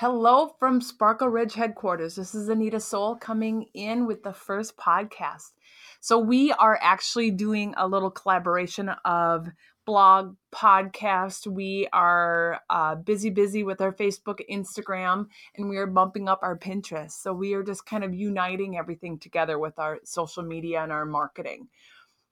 Hello from Sparkle Ridge headquarters. This is Anita Soul coming in with the first podcast. So, we are actually doing a little collaboration of blog, podcast. We are uh, busy, busy with our Facebook, Instagram, and we are bumping up our Pinterest. So, we are just kind of uniting everything together with our social media and our marketing.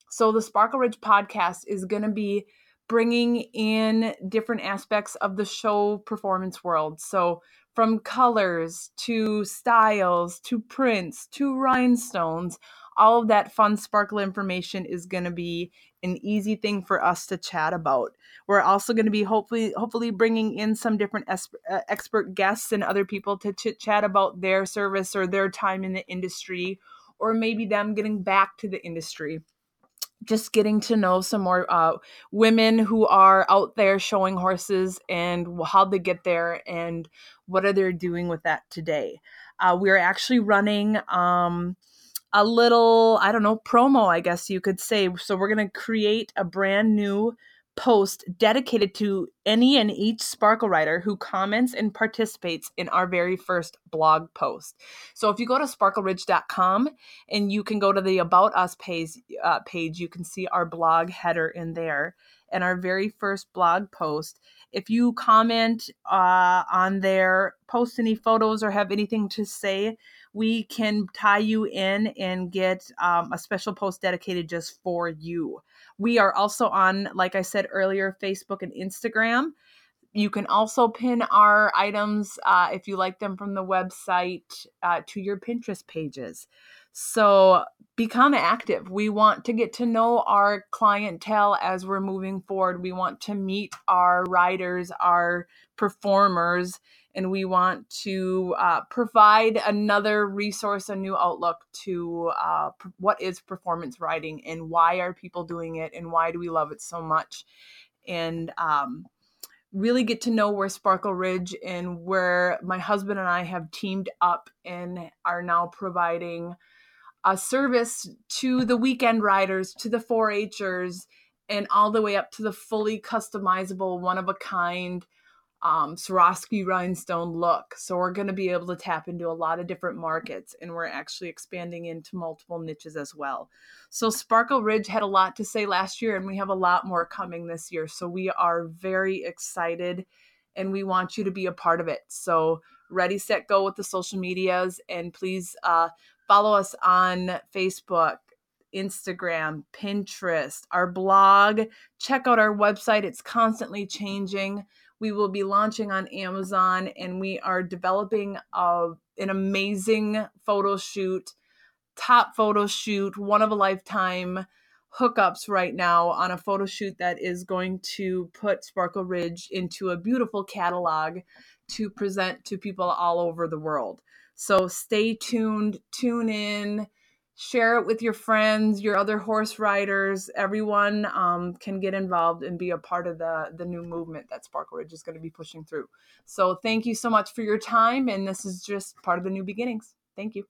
So, the Sparkle Ridge podcast is going to be bringing in different aspects of the show performance world. So, from colors to styles to prints to rhinestones, all of that fun sparkle information is going to be an easy thing for us to chat about. We're also going to be hopefully hopefully bringing in some different es- uh, expert guests and other people to chit chat about their service or their time in the industry or maybe them getting back to the industry just getting to know some more uh, women who are out there showing horses and how they get there and what are they doing with that today. Uh, we're actually running um, a little, I don't know, promo, I guess you could say. So we're going to create a brand new post dedicated to any and each Sparkle Rider who comments and participates in our very first blog post. So if you go to sparkleridge.com and you can go to the About Us page, uh, page you can see our blog header in there. And our very first blog post, if you comment uh, on there, post any photos or have anything to say, we can tie you in and get um, a special post dedicated just for you. We are also on, like I said earlier, Facebook and Instagram. You can also pin our items uh, if you like them from the website uh, to your Pinterest pages. So become active. We want to get to know our clientele as we're moving forward. We want to meet our riders, our performers, and we want to uh, provide another resource, a new outlook to uh, what is performance riding and why are people doing it and why do we love it so much. And um, really get to know where Sparkle Ridge and where my husband and I have teamed up and are now providing a service to the weekend riders, to the 4 Hers, and all the way up to the fully customizable, one of a kind um, Swarovski rhinestone look. So we're going to be able to tap into a lot of different markets and we're actually expanding into multiple niches as well. So Sparkle Ridge had a lot to say last year and we have a lot more coming this year. So we are very excited and we want you to be a part of it. So ready, set, go with the social medias and please uh, follow us on Facebook. Instagram, Pinterest, our blog. Check out our website. It's constantly changing we will be launching on Amazon and we are developing a, an amazing photo shoot, top photo shoot, one of a lifetime hookups right now on a photo shoot that is going to put Sparkle Ridge into a beautiful catalog to present to people all over the world. So stay tuned, tune in share it with your friends, your other horse riders. Everyone um, can get involved and be a part of the the new movement that Sparkle Ridge is going to be pushing through. So thank you so much for your time, and this is just part of the new beginnings. Thank you.